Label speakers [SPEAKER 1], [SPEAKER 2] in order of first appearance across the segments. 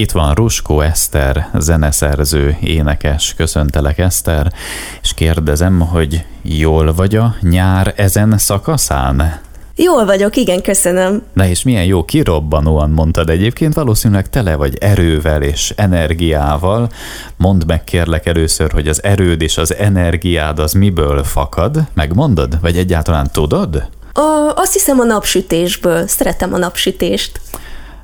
[SPEAKER 1] Itt van Ruskó Eszter, zeneszerző, énekes. Köszöntelek Eszter, és kérdezem, hogy jól vagy a nyár ezen szakaszán?
[SPEAKER 2] Jól vagyok, igen, köszönöm.
[SPEAKER 1] Na és milyen jó kirobbanóan mondtad egyébként, valószínűleg tele vagy erővel és energiával. Mondd meg kérlek először, hogy az erőd és az energiád az miből fakad? Megmondod? Vagy egyáltalán tudod?
[SPEAKER 2] A, azt hiszem a napsütésből. Szeretem a napsütést.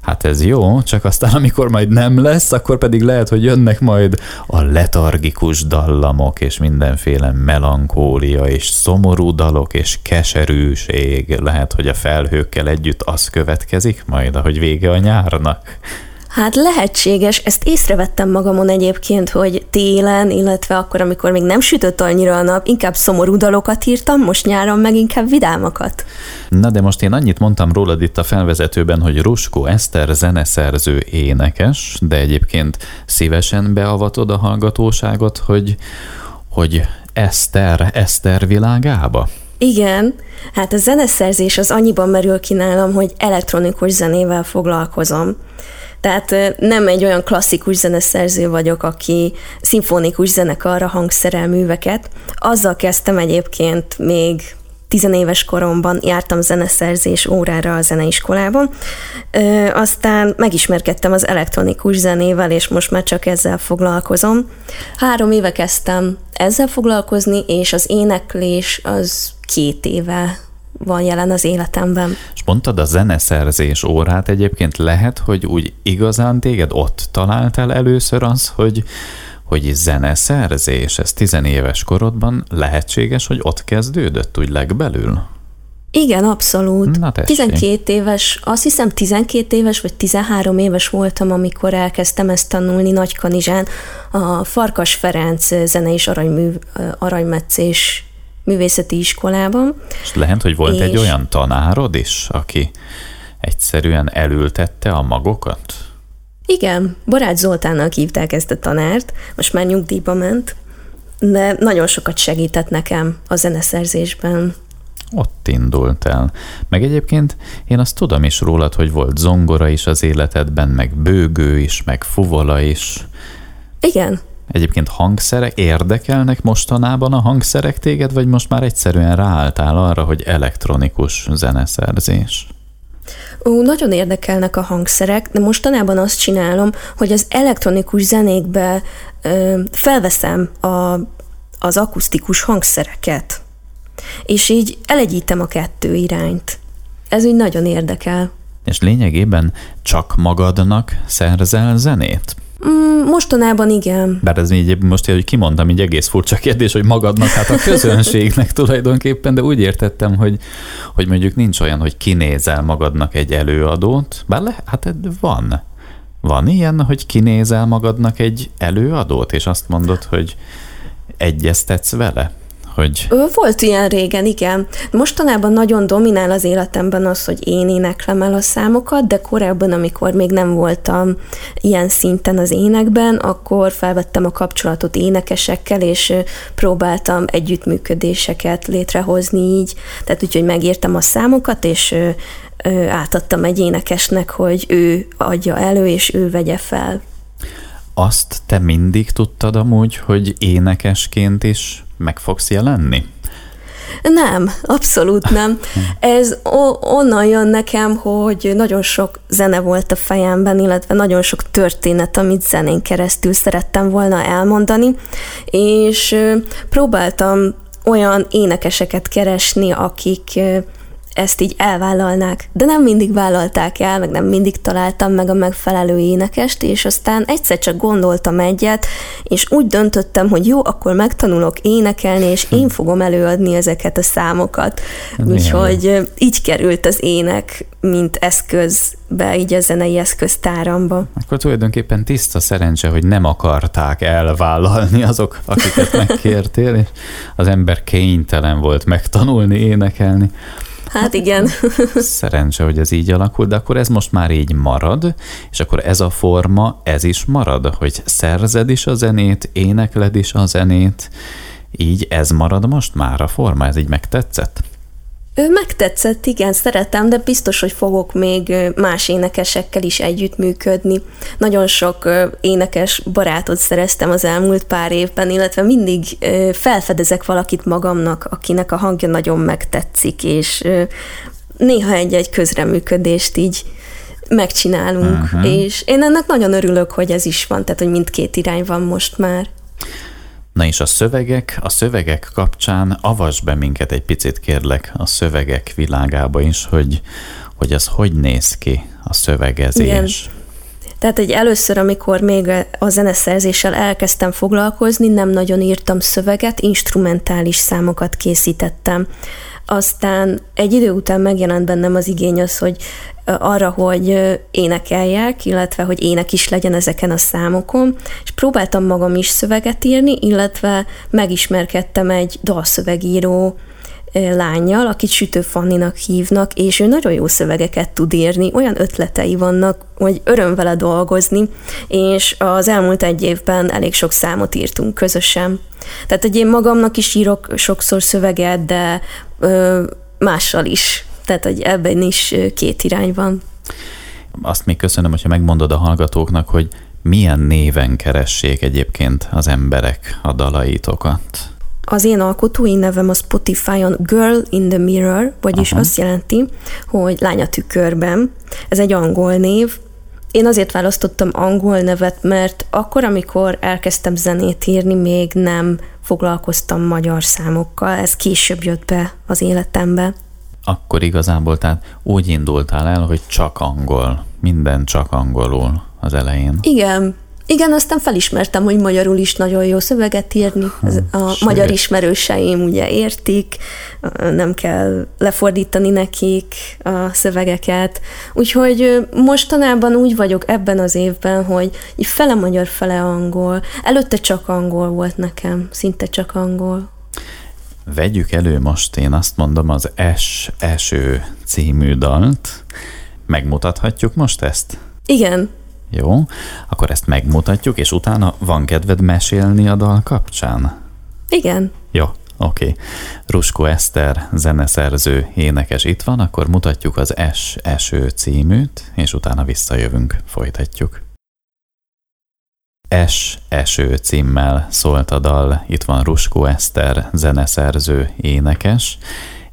[SPEAKER 1] Hát ez jó, csak aztán amikor majd nem lesz, akkor pedig lehet, hogy jönnek majd a letargikus dallamok, és mindenféle melankólia, és szomorú dalok, és keserűség. Lehet, hogy a felhőkkel együtt az következik majd, ahogy vége a nyárnak.
[SPEAKER 2] Hát lehetséges, ezt észrevettem magamon egyébként, hogy télen, illetve akkor, amikor még nem sütött annyira a nap, inkább szomorú dalokat írtam, most nyáron meg inkább vidámakat.
[SPEAKER 1] Na de most én annyit mondtam rólad itt a felvezetőben, hogy Ruskó Eszter zeneszerző énekes, de egyébként szívesen beavatod a hallgatóságot, hogy, hogy Eszter, Eszter világába?
[SPEAKER 2] Igen, hát a zeneszerzés az annyiban merül ki nálam, hogy elektronikus zenével foglalkozom. Tehát nem egy olyan klasszikus zeneszerző vagyok, aki szimfonikus zenekarra hangszerel műveket. Azzal kezdtem egyébként még tizenéves koromban jártam zeneszerzés órára a zeneiskolában, ö, aztán megismerkedtem az elektronikus zenével, és most már csak ezzel foglalkozom. Három éve kezdtem ezzel foglalkozni, és az éneklés az két éve van jelen az életemben.
[SPEAKER 1] És mondtad a zeneszerzés órát egyébként lehet, hogy úgy igazán téged ott találtál először az, hogy hogy zeneszerzés, ez tizenéves korodban lehetséges, hogy ott kezdődött úgy legbelül?
[SPEAKER 2] Igen, abszolút. Na 12 éves, azt hiszem 12 éves vagy 13 éves voltam, amikor elkezdtem ezt tanulni Nagykanizsán, a Farkas Ferenc zene és aranymű, aranymetszés művészeti iskolában.
[SPEAKER 1] És lehet, hogy volt és... egy olyan tanárod is, aki egyszerűen elültette a magokat?
[SPEAKER 2] Igen, Barát Zoltánnak hívták ezt a tanárt, most már nyugdíjba ment, de nagyon sokat segített nekem a zeneszerzésben.
[SPEAKER 1] Ott indult el. Meg egyébként én azt tudom is rólad, hogy volt zongora is az életedben, meg bőgő is, meg fuvola is.
[SPEAKER 2] Igen,
[SPEAKER 1] Egyébként hangszerek érdekelnek mostanában a hangszerek téged, vagy most már egyszerűen ráálltál arra, hogy elektronikus zeneszerzés?
[SPEAKER 2] Ó, nagyon érdekelnek a hangszerek, de mostanában azt csinálom, hogy az elektronikus zenékbe ö, felveszem a, az akusztikus hangszereket, és így elegyítem a kettő irányt. Ez úgy nagyon érdekel.
[SPEAKER 1] És lényegében csak magadnak szerzel zenét?
[SPEAKER 2] Mm, mostanában igen.
[SPEAKER 1] Bár ez így most, hogy kimondtam, így egész furcsa kérdés, hogy magadnak, hát a közönségnek tulajdonképpen, de úgy értettem, hogy, hogy mondjuk nincs olyan, hogy kinézel magadnak egy előadót, bár le, hát van. Van ilyen, hogy kinézel magadnak egy előadót, és azt mondod, hogy egyeztetsz vele? Hogy...
[SPEAKER 2] Volt ilyen régen, igen. Mostanában nagyon dominál az életemben az, hogy én éneklem el a számokat, de korábban, amikor még nem voltam ilyen szinten az énekben, akkor felvettem a kapcsolatot énekesekkel, és próbáltam együttműködéseket létrehozni így. Tehát úgyhogy megírtam a számokat, és átadtam egy énekesnek, hogy ő adja elő, és ő vegye fel.
[SPEAKER 1] Azt te mindig tudtad amúgy, hogy énekesként is meg fogsz jelenni?
[SPEAKER 2] Nem, abszolút nem. Ez onnan jön nekem, hogy nagyon sok zene volt a fejemben, illetve nagyon sok történet, amit zenén keresztül szerettem volna elmondani, és próbáltam olyan énekeseket keresni, akik ezt így elvállalnák, de nem mindig vállalták el, meg nem mindig találtam meg a megfelelő énekest, és aztán egyszer csak gondoltam egyet, és úgy döntöttem, hogy jó, akkor megtanulok énekelni, és én fogom előadni ezeket a számokat. Úgyhogy így került az ének, mint eszközbe, így a zenei eszköztáramba.
[SPEAKER 1] Akkor tulajdonképpen tiszta szerencse, hogy nem akarták elvállalni azok, akiket megkértél, és az ember kénytelen volt megtanulni énekelni.
[SPEAKER 2] Hát igen.
[SPEAKER 1] Szerencse, hogy ez így alakul, de akkor ez most már így marad, és akkor ez a forma, ez is marad, hogy szerzed is a zenét, énekled is a zenét, így ez marad most már a forma, ez így megtetszett?
[SPEAKER 2] Megtetszett, igen, szeretem, de biztos, hogy fogok még más énekesekkel is együttműködni. Nagyon sok énekes barátot szereztem az elmúlt pár évben, illetve mindig felfedezek valakit magamnak, akinek a hangja nagyon megtetszik, és néha egy-egy közreműködést így megcsinálunk, uh-huh. és én ennek nagyon örülök, hogy ez is van, tehát hogy mindkét irány van most már.
[SPEAKER 1] Na és a szövegek, a szövegek kapcsán avas be minket egy picit kérlek a szövegek világába is, hogy, hogy az hogy néz ki a szövegezés. Igen.
[SPEAKER 2] Tehát, hogy először, amikor még a zeneszerzéssel elkezdtem foglalkozni, nem nagyon írtam szöveget, instrumentális számokat készítettem. Aztán egy idő után megjelent bennem az igény az, hogy arra, hogy énekeljek, illetve hogy ének is legyen ezeken a számokon, és próbáltam magam is szöveget írni, illetve megismerkedtem egy dalszövegíró lányjal, akit Sütő Fanninak hívnak, és ő nagyon jó szövegeket tud írni, olyan ötletei vannak, hogy öröm vele dolgozni, és az elmúlt egy évben elég sok számot írtunk közösen. Tehát, hogy én magamnak is írok sokszor szöveget, de ö, mással is tehát, hogy ebben is két irány van.
[SPEAKER 1] Azt még köszönöm, hogyha megmondod a hallgatóknak, hogy milyen néven keressék egyébként az emberek a dalaitokat.
[SPEAKER 2] Az én alkotói nevem a Spotify-on Girl in the Mirror, vagyis Aha. azt jelenti, hogy lány a tükörben. Ez egy angol név. Én azért választottam angol nevet, mert akkor, amikor elkezdtem zenét írni, még nem foglalkoztam magyar számokkal. Ez később jött be az életembe
[SPEAKER 1] akkor igazából tehát úgy indultál el, hogy csak angol, minden csak angolul az elején.
[SPEAKER 2] Igen, igen, aztán felismertem, hogy magyarul is nagyon jó szöveget írni. A Sőt. magyar ismerőseim ugye értik, nem kell lefordítani nekik a szövegeket. Úgyhogy mostanában úgy vagyok ebben az évben, hogy fele magyar, fele angol. Előtte csak angol volt nekem, szinte csak angol.
[SPEAKER 1] Vegyük elő most, én azt mondom, az Es Eső című dalt. Megmutathatjuk most ezt?
[SPEAKER 2] Igen.
[SPEAKER 1] Jó, akkor ezt megmutatjuk, és utána van kedved mesélni a dal kapcsán?
[SPEAKER 2] Igen.
[SPEAKER 1] Jó, oké. Okay. Rusko Eszter, zeneszerző, énekes itt van, akkor mutatjuk az Es Eső címűt, és utána visszajövünk, folytatjuk. Es Eső címmel szólt a dal, itt van Ruskó Eszter, zeneszerző, énekes,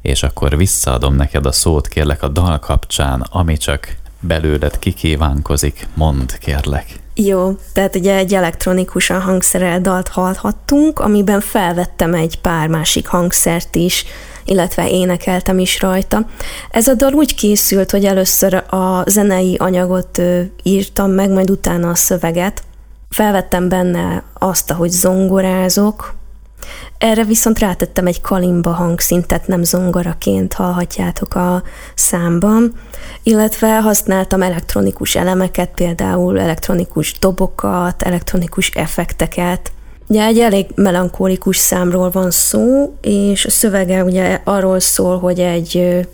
[SPEAKER 1] és akkor visszaadom neked a szót, kérlek, a dal kapcsán, ami csak belőled kikívánkozik, mond, kérlek.
[SPEAKER 2] Jó, tehát ugye egy elektronikusan hangszerel dalt hallhattunk, amiben felvettem egy pár másik hangszert is, illetve énekeltem is rajta. Ez a dal úgy készült, hogy először a zenei anyagot írtam meg, majd utána a szöveget, felvettem benne azt, ahogy zongorázok, erre viszont rátettem egy kalimba hangszintet, nem zongoraként hallhatjátok a számban, illetve használtam elektronikus elemeket, például elektronikus dobokat, elektronikus effekteket. Ugye egy elég melankólikus számról van szó, és a szövege ugye arról szól, hogy egy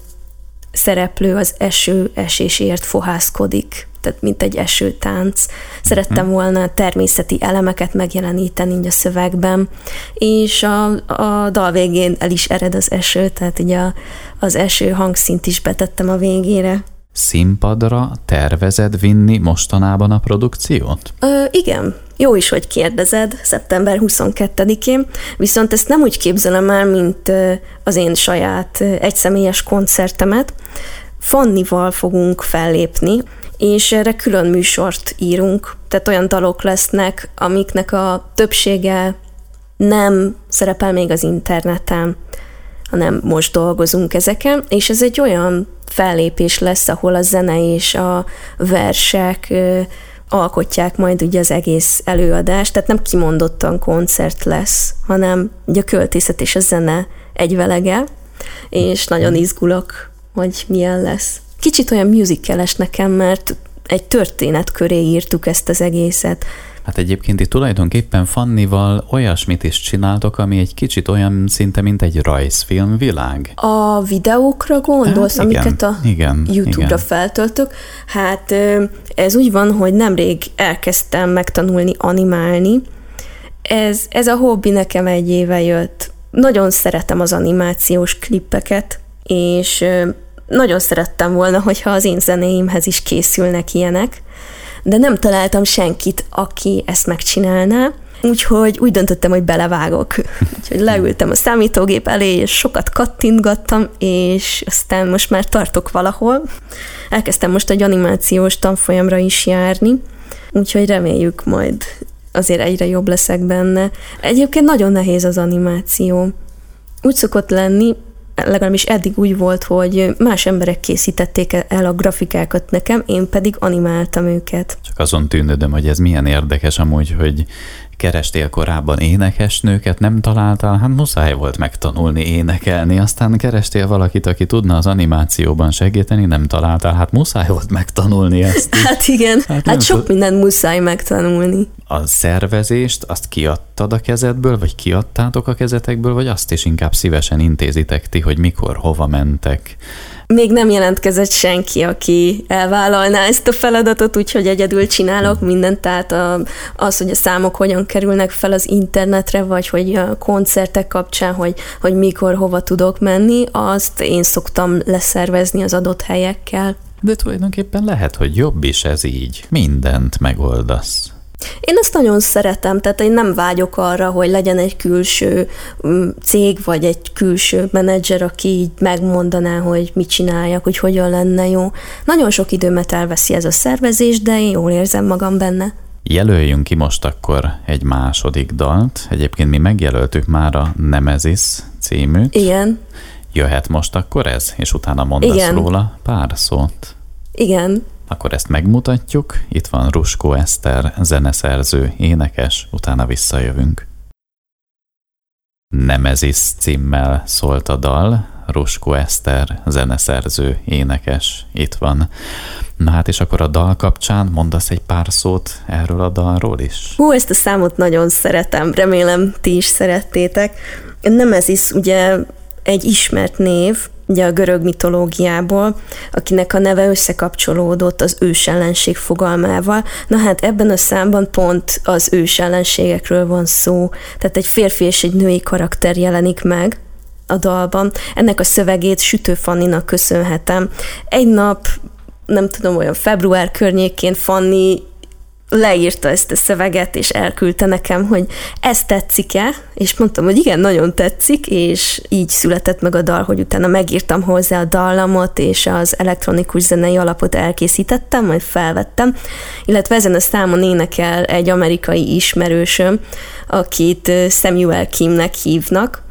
[SPEAKER 2] szereplő az eső esésért fohászkodik tehát mint egy esőtánc. Szerettem mhm. volna természeti elemeket megjeleníteni így a szövegben, és a, a dal végén el is ered az eső, tehát így a, az eső hangszint is betettem a végére.
[SPEAKER 1] Színpadra tervezed vinni mostanában a produkciót?
[SPEAKER 2] Ö, igen, jó is, hogy kérdezed, szeptember 22-én, viszont ezt nem úgy képzelem el, mint az én saját egyszemélyes koncertemet. Fannival fogunk fellépni, és erre külön műsort írunk, tehát olyan dalok lesznek, amiknek a többsége nem szerepel még az interneten, hanem most dolgozunk ezeken, és ez egy olyan fellépés lesz, ahol a zene és a versek alkotják majd ugye az egész előadást, tehát nem kimondottan koncert lesz, hanem ugye a költészet és a zene egyvelege, és nagyon izgulok, hogy milyen lesz. Kicsit olyan musicales nekem, mert egy történet köré írtuk ezt az egészet.
[SPEAKER 1] Hát egyébként itt tulajdonképpen Fannival olyasmit is csináltok, ami egy kicsit olyan szinte, mint egy rajzfilm világ.
[SPEAKER 2] A videókra gondolsz, hát, igen, amiket a igen, YouTube-ra igen. feltöltök? Hát ez úgy van, hogy nemrég elkezdtem megtanulni animálni. Ez, ez a hobbi nekem egy éve jött. Nagyon szeretem az animációs klippeket, és nagyon szerettem volna, hogyha az én zenéimhez is készülnek ilyenek, de nem találtam senkit, aki ezt megcsinálná, úgyhogy úgy döntöttem, hogy belevágok. Úgyhogy leültem a számítógép elé, és sokat kattintgattam, és aztán most már tartok valahol. Elkezdtem most egy animációs tanfolyamra is járni, úgyhogy reméljük majd azért egyre jobb leszek benne. Egyébként nagyon nehéz az animáció. Úgy szokott lenni, legalábbis eddig úgy volt, hogy más emberek készítették el a grafikákat nekem, én pedig animáltam őket.
[SPEAKER 1] Csak azon tűnődöm, hogy ez milyen érdekes amúgy, hogy kerestél korábban énekesnőket, nem találtál, hát muszáj volt megtanulni énekelni, aztán kerestél valakit, aki tudna az animációban segíteni, nem találtál, hát muszáj volt megtanulni ezt.
[SPEAKER 2] Is. Hát igen, hát, hát sok minden muszáj megtanulni.
[SPEAKER 1] A szervezést, azt kiadtad a kezedből, vagy kiadtátok a kezetekből, vagy azt is inkább szívesen intézitek ti, hogy mikor, hova mentek,
[SPEAKER 2] még nem jelentkezett senki, aki elvállalná ezt a feladatot, úgyhogy egyedül csinálok mindent, tehát a, az, hogy a számok hogyan kerülnek fel az internetre, vagy hogy a koncertek kapcsán, hogy, hogy mikor, hova tudok menni, azt én szoktam leszervezni az adott helyekkel.
[SPEAKER 1] De tulajdonképpen lehet, hogy jobb is ez így. Mindent megoldasz.
[SPEAKER 2] Én ezt nagyon szeretem, tehát én nem vágyok arra, hogy legyen egy külső mm, cég, vagy egy külső menedzser, aki így megmondaná, hogy mit csináljak, hogy hogyan lenne jó. Nagyon sok időmet elveszi ez a szervezés, de én jól érzem magam benne.
[SPEAKER 1] Jelöljünk ki most akkor egy második dalt. Egyébként mi megjelöltük már a Nemesis címűt.
[SPEAKER 2] Igen.
[SPEAKER 1] Jöhet most akkor ez, és utána mondasz Igen. róla pár szót.
[SPEAKER 2] Igen.
[SPEAKER 1] Akkor ezt megmutatjuk. Itt van Ruskó Eszter, zeneszerző, énekes, utána visszajövünk. Nemezis címmel szólt a dal, Ruskó Eszter, zeneszerző, énekes, itt van. Na hát és akkor a dal kapcsán mondasz egy pár szót erről a dalról is?
[SPEAKER 2] Hú, ezt a számot nagyon szeretem, remélem ti is szerettétek. Nemezis ugye egy ismert név, ugye a görög mitológiából, akinek a neve összekapcsolódott az ősellenség fogalmával. Na hát ebben a számban pont az ősellenségekről van szó, tehát egy férfi és egy női karakter jelenik meg a dalban. Ennek a szövegét Sütő Fanninak köszönhetem. Egy nap nem tudom, olyan február környékén Fanni leírta ezt a szöveget, és elküldte nekem, hogy ez tetszik-e, és mondtam, hogy igen, nagyon tetszik, és így született meg a dal, hogy utána megírtam hozzá a dallamot, és az elektronikus zenei alapot elkészítettem, majd felvettem, illetve ezen a számon énekel egy amerikai ismerősöm, akit Samuel Kimnek hívnak,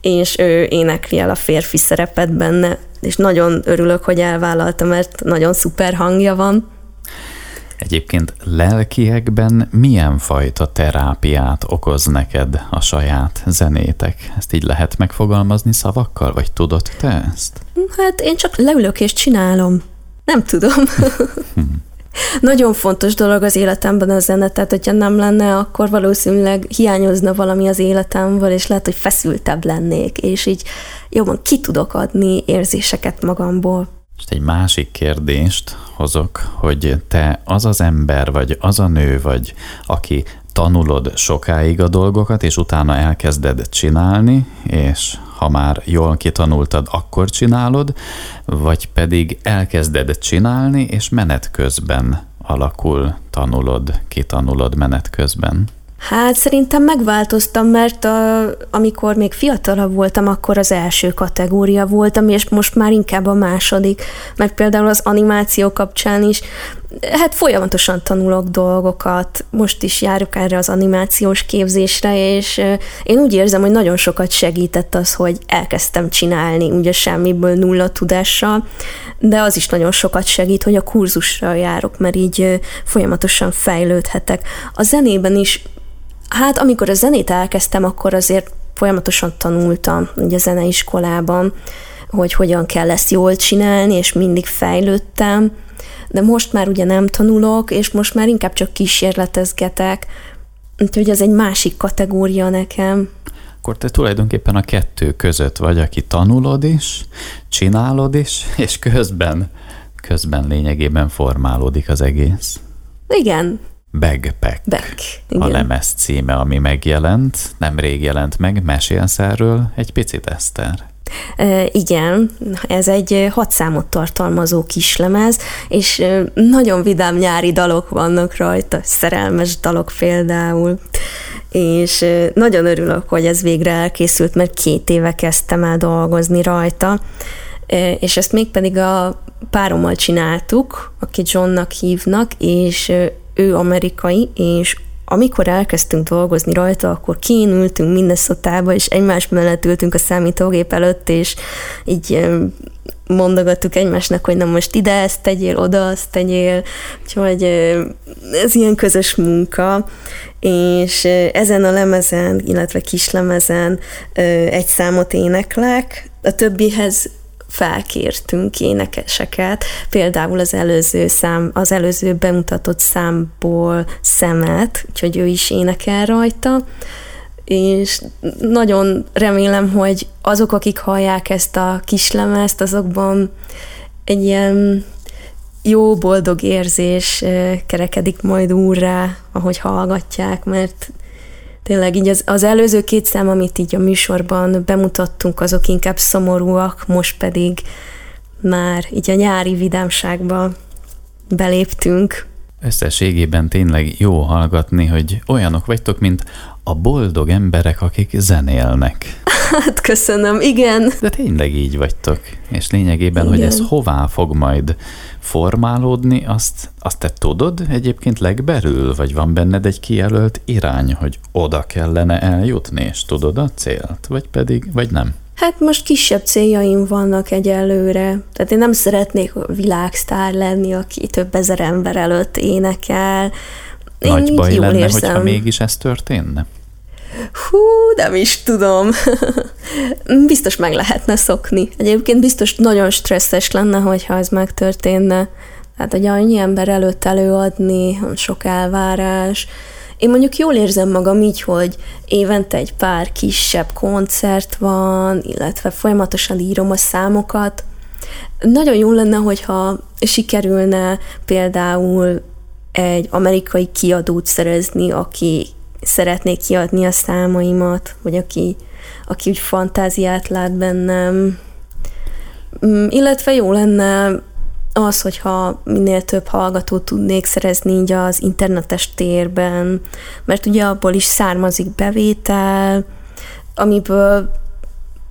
[SPEAKER 2] és ő énekli el a férfi szerepet benne, és nagyon örülök, hogy elvállalta, mert nagyon szuper hangja van.
[SPEAKER 1] Egyébként lelkiekben milyen fajta terápiát okoz neked a saját zenétek? Ezt így lehet megfogalmazni szavakkal, vagy tudod te ezt?
[SPEAKER 2] Hát én csak leülök és csinálom. Nem tudom. Nagyon fontos dolog az életemben a zene, tehát hogyha nem lenne, akkor valószínűleg hiányozna valami az életemből, és lehet, hogy feszültebb lennék, és így jobban ki tudok adni érzéseket magamból.
[SPEAKER 1] És egy másik kérdést hozok, hogy te az az ember vagy, az a nő vagy, aki tanulod sokáig a dolgokat, és utána elkezded csinálni, és ha már jól kitanultad, akkor csinálod, vagy pedig elkezded csinálni, és menet közben alakul, tanulod, kitanulod menet közben.
[SPEAKER 2] Hát szerintem megváltoztam, mert a, amikor még fiatalabb voltam, akkor az első kategória voltam, és most már inkább a második, mert például az animáció kapcsán is, hát folyamatosan tanulok dolgokat, most is járok erre az animációs képzésre, és én úgy érzem, hogy nagyon sokat segített az, hogy elkezdtem csinálni, ugye semmiből nulla tudással, de az is nagyon sokat segít, hogy a kurzusra járok, mert így folyamatosan fejlődhetek. A zenében is Hát amikor a zenét elkezdtem, akkor azért folyamatosan tanultam ugye a zeneiskolában, hogy hogyan kell ezt jól csinálni, és mindig fejlődtem, de most már ugye nem tanulok, és most már inkább csak kísérletezgetek, úgyhogy ez egy másik kategória nekem.
[SPEAKER 1] Akkor te tulajdonképpen a kettő között vagy, aki tanulod is, csinálod is, és közben, közben lényegében formálódik az egész.
[SPEAKER 2] Igen,
[SPEAKER 1] Backpack.
[SPEAKER 2] Back,
[SPEAKER 1] igen. A lemez címe, ami megjelent, nemrég jelent meg, mesélsz erről egy picit, Eszter?
[SPEAKER 2] Igen, ez egy hat számot tartalmazó kislemez, és nagyon vidám nyári dalok vannak rajta, szerelmes dalok például és nagyon örülök, hogy ez végre elkészült, mert két éve kezdtem el dolgozni rajta, és ezt mégpedig a párommal csináltuk, aki Johnnak hívnak, és ő amerikai, és amikor elkezdtünk dolgozni rajta, akkor kiinültünk Minnesotába, és egymás mellett ültünk a számítógép előtt, és így mondogattuk egymásnak, hogy na most ide ezt tegyél, oda azt tegyél, úgyhogy ez ilyen közös munka, és ezen a lemezen, illetve kislemezen egy számot éneklek, a többihez felkértünk énekeseket, például az előző szám, az előző bemutatott számból szemet, úgyhogy ő is énekel rajta, és nagyon remélem, hogy azok, akik hallják ezt a kislemezt, azokban egy ilyen jó, boldog érzés kerekedik majd úrrá, ahogy hallgatják, mert tényleg így az, az előző két szám, amit így a műsorban bemutattunk, azok inkább szomorúak, most pedig már így a nyári vidámságba beléptünk.
[SPEAKER 1] Összességében tényleg jó hallgatni, hogy olyanok vagytok, mint a boldog emberek, akik zenélnek.
[SPEAKER 2] Hát köszönöm, igen.
[SPEAKER 1] De tényleg így vagytok. És lényegében, igen. hogy ez hová fog majd formálódni, azt, azt te tudod egyébként legberül, vagy van benned egy kijelölt irány, hogy oda kellene eljutni, és tudod a célt, vagy pedig, vagy nem?
[SPEAKER 2] Hát most kisebb céljaim vannak egyelőre. Tehát én nem szeretnék világsztár lenni, aki több ezer ember előtt énekel.
[SPEAKER 1] Én Nagy baj lenne, érzem. hogyha mégis ez történne?
[SPEAKER 2] Hú, nem is tudom. biztos meg lehetne szokni. Egyébként biztos nagyon stresszes lenne, hogyha ez megtörténne. Tehát, hogy annyi ember előtt előadni, sok elvárás. Én mondjuk jól érzem magam így, hogy évente egy pár kisebb koncert van, illetve folyamatosan írom a számokat. Nagyon jó lenne, hogyha sikerülne például egy amerikai kiadót szerezni, aki szeretnék kiadni a számaimat, vagy aki, aki úgy fantáziát lát bennem. Mm, illetve jó lenne az, hogyha minél több hallgatót tudnék szerezni így az internetes térben, mert ugye abból is származik bevétel, amiből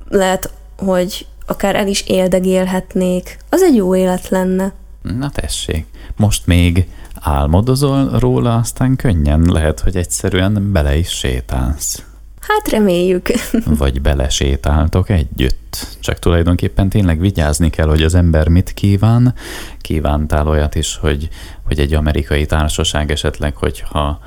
[SPEAKER 2] lehet, hogy akár el is éldegélhetnék. Az egy jó élet lenne.
[SPEAKER 1] Na tessék, most még álmodozol róla, aztán könnyen lehet, hogy egyszerűen bele is sétálsz.
[SPEAKER 2] Hát reméljük.
[SPEAKER 1] Vagy belesétáltok együtt. Csak tulajdonképpen tényleg vigyázni kell, hogy az ember mit kíván. Kívántál olyat is, hogy, hogy egy amerikai társaság esetleg, hogyha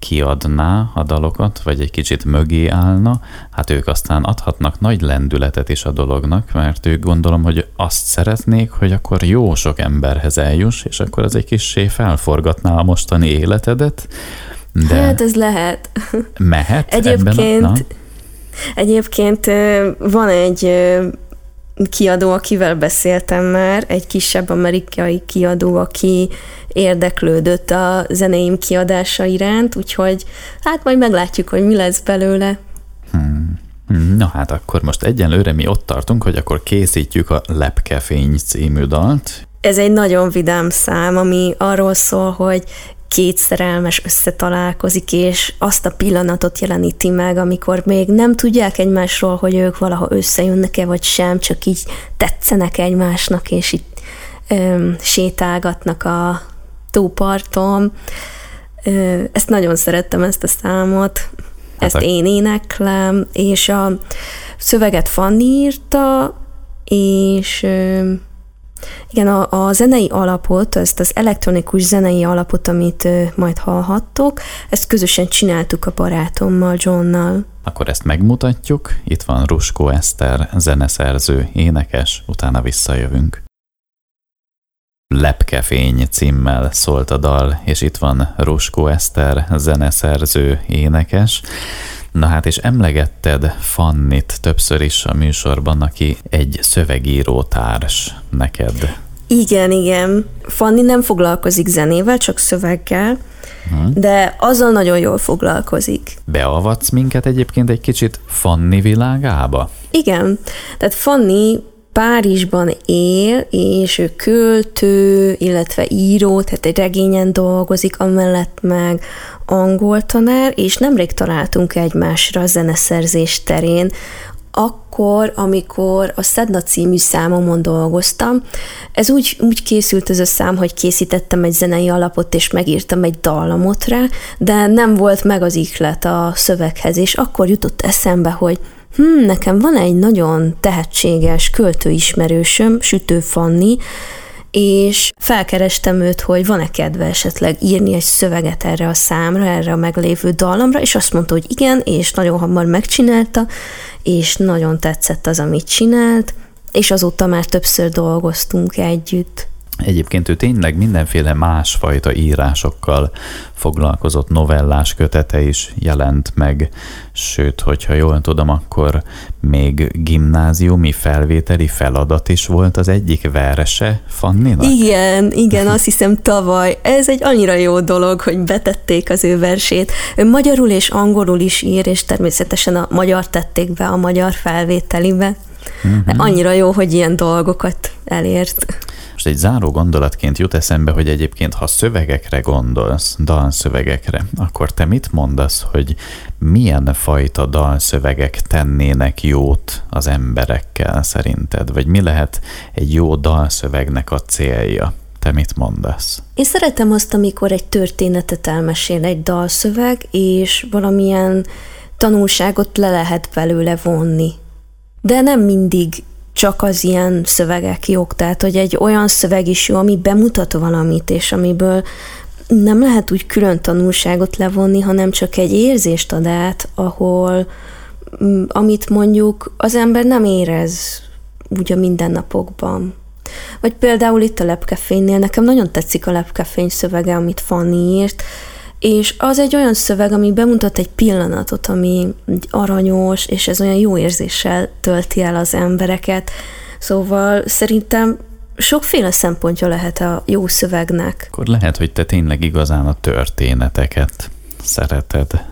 [SPEAKER 1] kiadná a dalokat, vagy egy kicsit mögé állna, hát ők aztán adhatnak nagy lendületet is a dolognak, mert ők gondolom, hogy azt szeretnék, hogy akkor jó sok emberhez eljuss, és akkor az egy kissé felforgatná a mostani életedet.
[SPEAKER 2] De hát ez lehet.
[SPEAKER 1] Mehet
[SPEAKER 2] Egyébként, ebben a, egyébként van egy kiadó, akivel beszéltem már, egy kisebb amerikai kiadó, aki érdeklődött a zenéim kiadása iránt, úgyhogy hát majd meglátjuk, hogy mi lesz belőle.
[SPEAKER 1] Hmm. Na hát akkor most egyenlőre mi ott tartunk, hogy akkor készítjük a Lepkefény című dalt.
[SPEAKER 2] Ez egy nagyon vidám szám, ami arról szól, hogy két szerelmes összetalálkozik, és azt a pillanatot jeleníti meg, amikor még nem tudják egymásról, hogy ők valaha összejönnek-e vagy sem, csak így tetszenek egymásnak, és itt öm, sétálgatnak a tóparton. Ö, ezt nagyon szerettem, ezt a számot. Hát ezt hát, én éneklem, és a szöveget Fanni írta, és igen, a, a zenei alapot, ezt az elektronikus zenei alapot, amit ö, majd hallhattok, ezt közösen csináltuk a barátommal, Johnnal.
[SPEAKER 1] Akkor ezt megmutatjuk. Itt van Ruskó Eszter, zeneszerző, énekes, utána visszajövünk. Lepkefény címmel szólt a dal, és itt van Ruskó Eszter, zeneszerző, énekes. Na hát, és emlegetted Fannit többször is a műsorban, aki egy szövegíró társ neked.
[SPEAKER 2] Igen, igen. Fanni nem foglalkozik zenével, csak szöveggel, hmm. de azzal nagyon jól foglalkozik.
[SPEAKER 1] Beavatsz minket egyébként egy kicsit Fanni világába?
[SPEAKER 2] Igen, tehát Fanni Párizsban él, és ő költő, illetve író, tehát egy regényen dolgozik, amellett meg angol tanár, és nemrég találtunk egymásra a zeneszerzés terén, akkor, amikor a Szedna című számomon dolgoztam, ez úgy, úgy készült ez a szám, hogy készítettem egy zenei alapot, és megírtam egy dallamot rá, de nem volt meg az iklet a szöveghez, és akkor jutott eszembe, hogy hm, nekem van egy nagyon tehetséges költőismerősöm, Sütő Fanni, és felkerestem őt, hogy van-e kedve esetleg írni egy szöveget erre a számra, erre a meglévő dallamra, és azt mondta, hogy igen, és nagyon hamar megcsinálta, és nagyon tetszett az, amit csinált, és azóta már többször dolgoztunk együtt.
[SPEAKER 1] Egyébként ő tényleg mindenféle másfajta írásokkal foglalkozott, novellás kötete is jelent meg, sőt, hogyha jól tudom, akkor még gimnáziumi felvételi feladat is volt az egyik verse Fanninak?
[SPEAKER 2] Igen, igen, azt hiszem tavaly. Ez egy annyira jó dolog, hogy betették az ő versét. Ő magyarul és angolul is ír, és természetesen a magyar tették be a magyar felvételibe. Uh-huh. Annyira jó, hogy ilyen dolgokat elért.
[SPEAKER 1] Most egy záró gondolatként jut eszembe, hogy egyébként, ha szövegekre gondolsz, dalszövegekre, akkor te mit mondasz, hogy milyen fajta dalszövegek tennének jót az emberekkel szerinted? Vagy mi lehet egy jó dalszövegnek a célja? Te mit mondasz?
[SPEAKER 2] Én szeretem azt, amikor egy történetet elmesél egy dalszöveg, és valamilyen tanulságot le lehet belőle vonni. De nem mindig csak az ilyen szövegek jók, tehát hogy egy olyan szöveg is jó, ami bemutat valamit, és amiből nem lehet úgy külön tanulságot levonni, hanem csak egy érzést ad át, ahol mm, amit mondjuk az ember nem érez úgy a mindennapokban. Vagy például itt a lepkefénynél, nekem nagyon tetszik a lepkefény szövege, amit Fanny írt, és az egy olyan szöveg, ami bemutat egy pillanatot, ami aranyos, és ez olyan jó érzéssel tölti el az embereket. Szóval szerintem sokféle szempontja lehet a jó szövegnek.
[SPEAKER 1] Akkor lehet, hogy te tényleg igazán a történeteket szereted.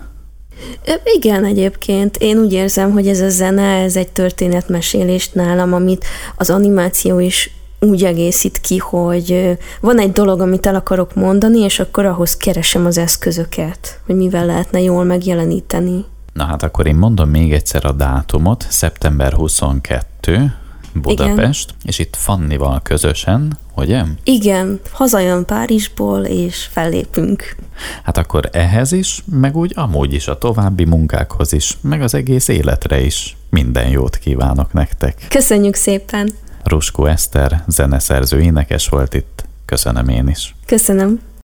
[SPEAKER 2] Igen, egyébként. Én úgy érzem, hogy ez a zene, ez egy történetmesélést nálam, amit az animáció is úgy egészít ki, hogy van egy dolog, amit el akarok mondani, és akkor ahhoz keresem az eszközöket, hogy mivel lehetne jól megjeleníteni.
[SPEAKER 1] Na hát akkor én mondom még egyszer a dátumot, szeptember 22, Budapest, Igen. és itt Fannival közösen, ugye?
[SPEAKER 2] Igen, hazajön Párizsból, és fellépünk.
[SPEAKER 1] Hát akkor ehhez is, meg úgy amúgy is a további munkákhoz is, meg az egész életre is. Minden jót kívánok nektek.
[SPEAKER 2] Köszönjük szépen!
[SPEAKER 1] Ruskó Eszter, zeneszerző, énekes volt itt. Köszönöm én is.
[SPEAKER 2] Köszönöm.